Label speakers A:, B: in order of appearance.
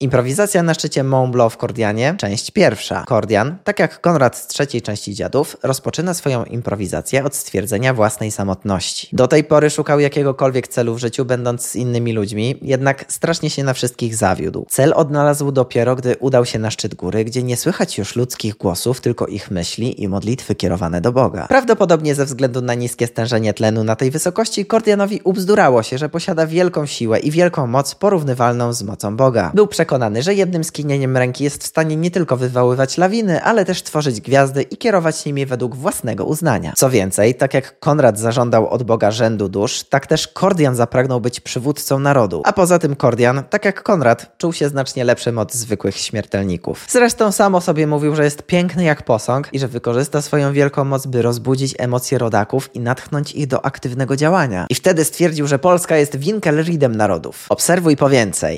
A: Improwizacja na szczycie Mont Blanc w Kordianie, część pierwsza. Kordian, tak jak Konrad z trzeciej części Dziadów, rozpoczyna swoją improwizację od stwierdzenia własnej samotności. Do tej pory szukał jakiegokolwiek celu w życiu, będąc z innymi ludźmi, jednak strasznie się na wszystkich zawiódł. Cel odnalazł dopiero, gdy udał się na szczyt góry, gdzie nie słychać już ludzkich głosów, tylko ich myśli i modlitwy kierowane do Boga. Prawdopodobnie ze względu na niskie stężenie tlenu na tej wysokości, Kordianowi ubzdurało się, że posiada wielką siłę i wielką moc porównywalną z mocą Boga. Był przekonany, że jednym skinieniem ręki jest w stanie nie tylko wywoływać lawiny, ale też tworzyć gwiazdy i kierować nimi według własnego uznania. Co więcej, tak jak Konrad zażądał od Boga rzędu dusz, tak też Kordian zapragnął być przywódcą narodu. A poza tym Kordian, tak jak Konrad, czuł się znacznie lepszym od zwykłych śmiertelników. Zresztą sam o sobie mówił, że jest piękny jak posąg i że wykorzysta swoją wielką moc, by rozbudzić emocje rodaków i natchnąć ich do aktywnego działania. I wtedy stwierdził, że Polska jest Winkelriedem narodów. Obserwuj po więcej.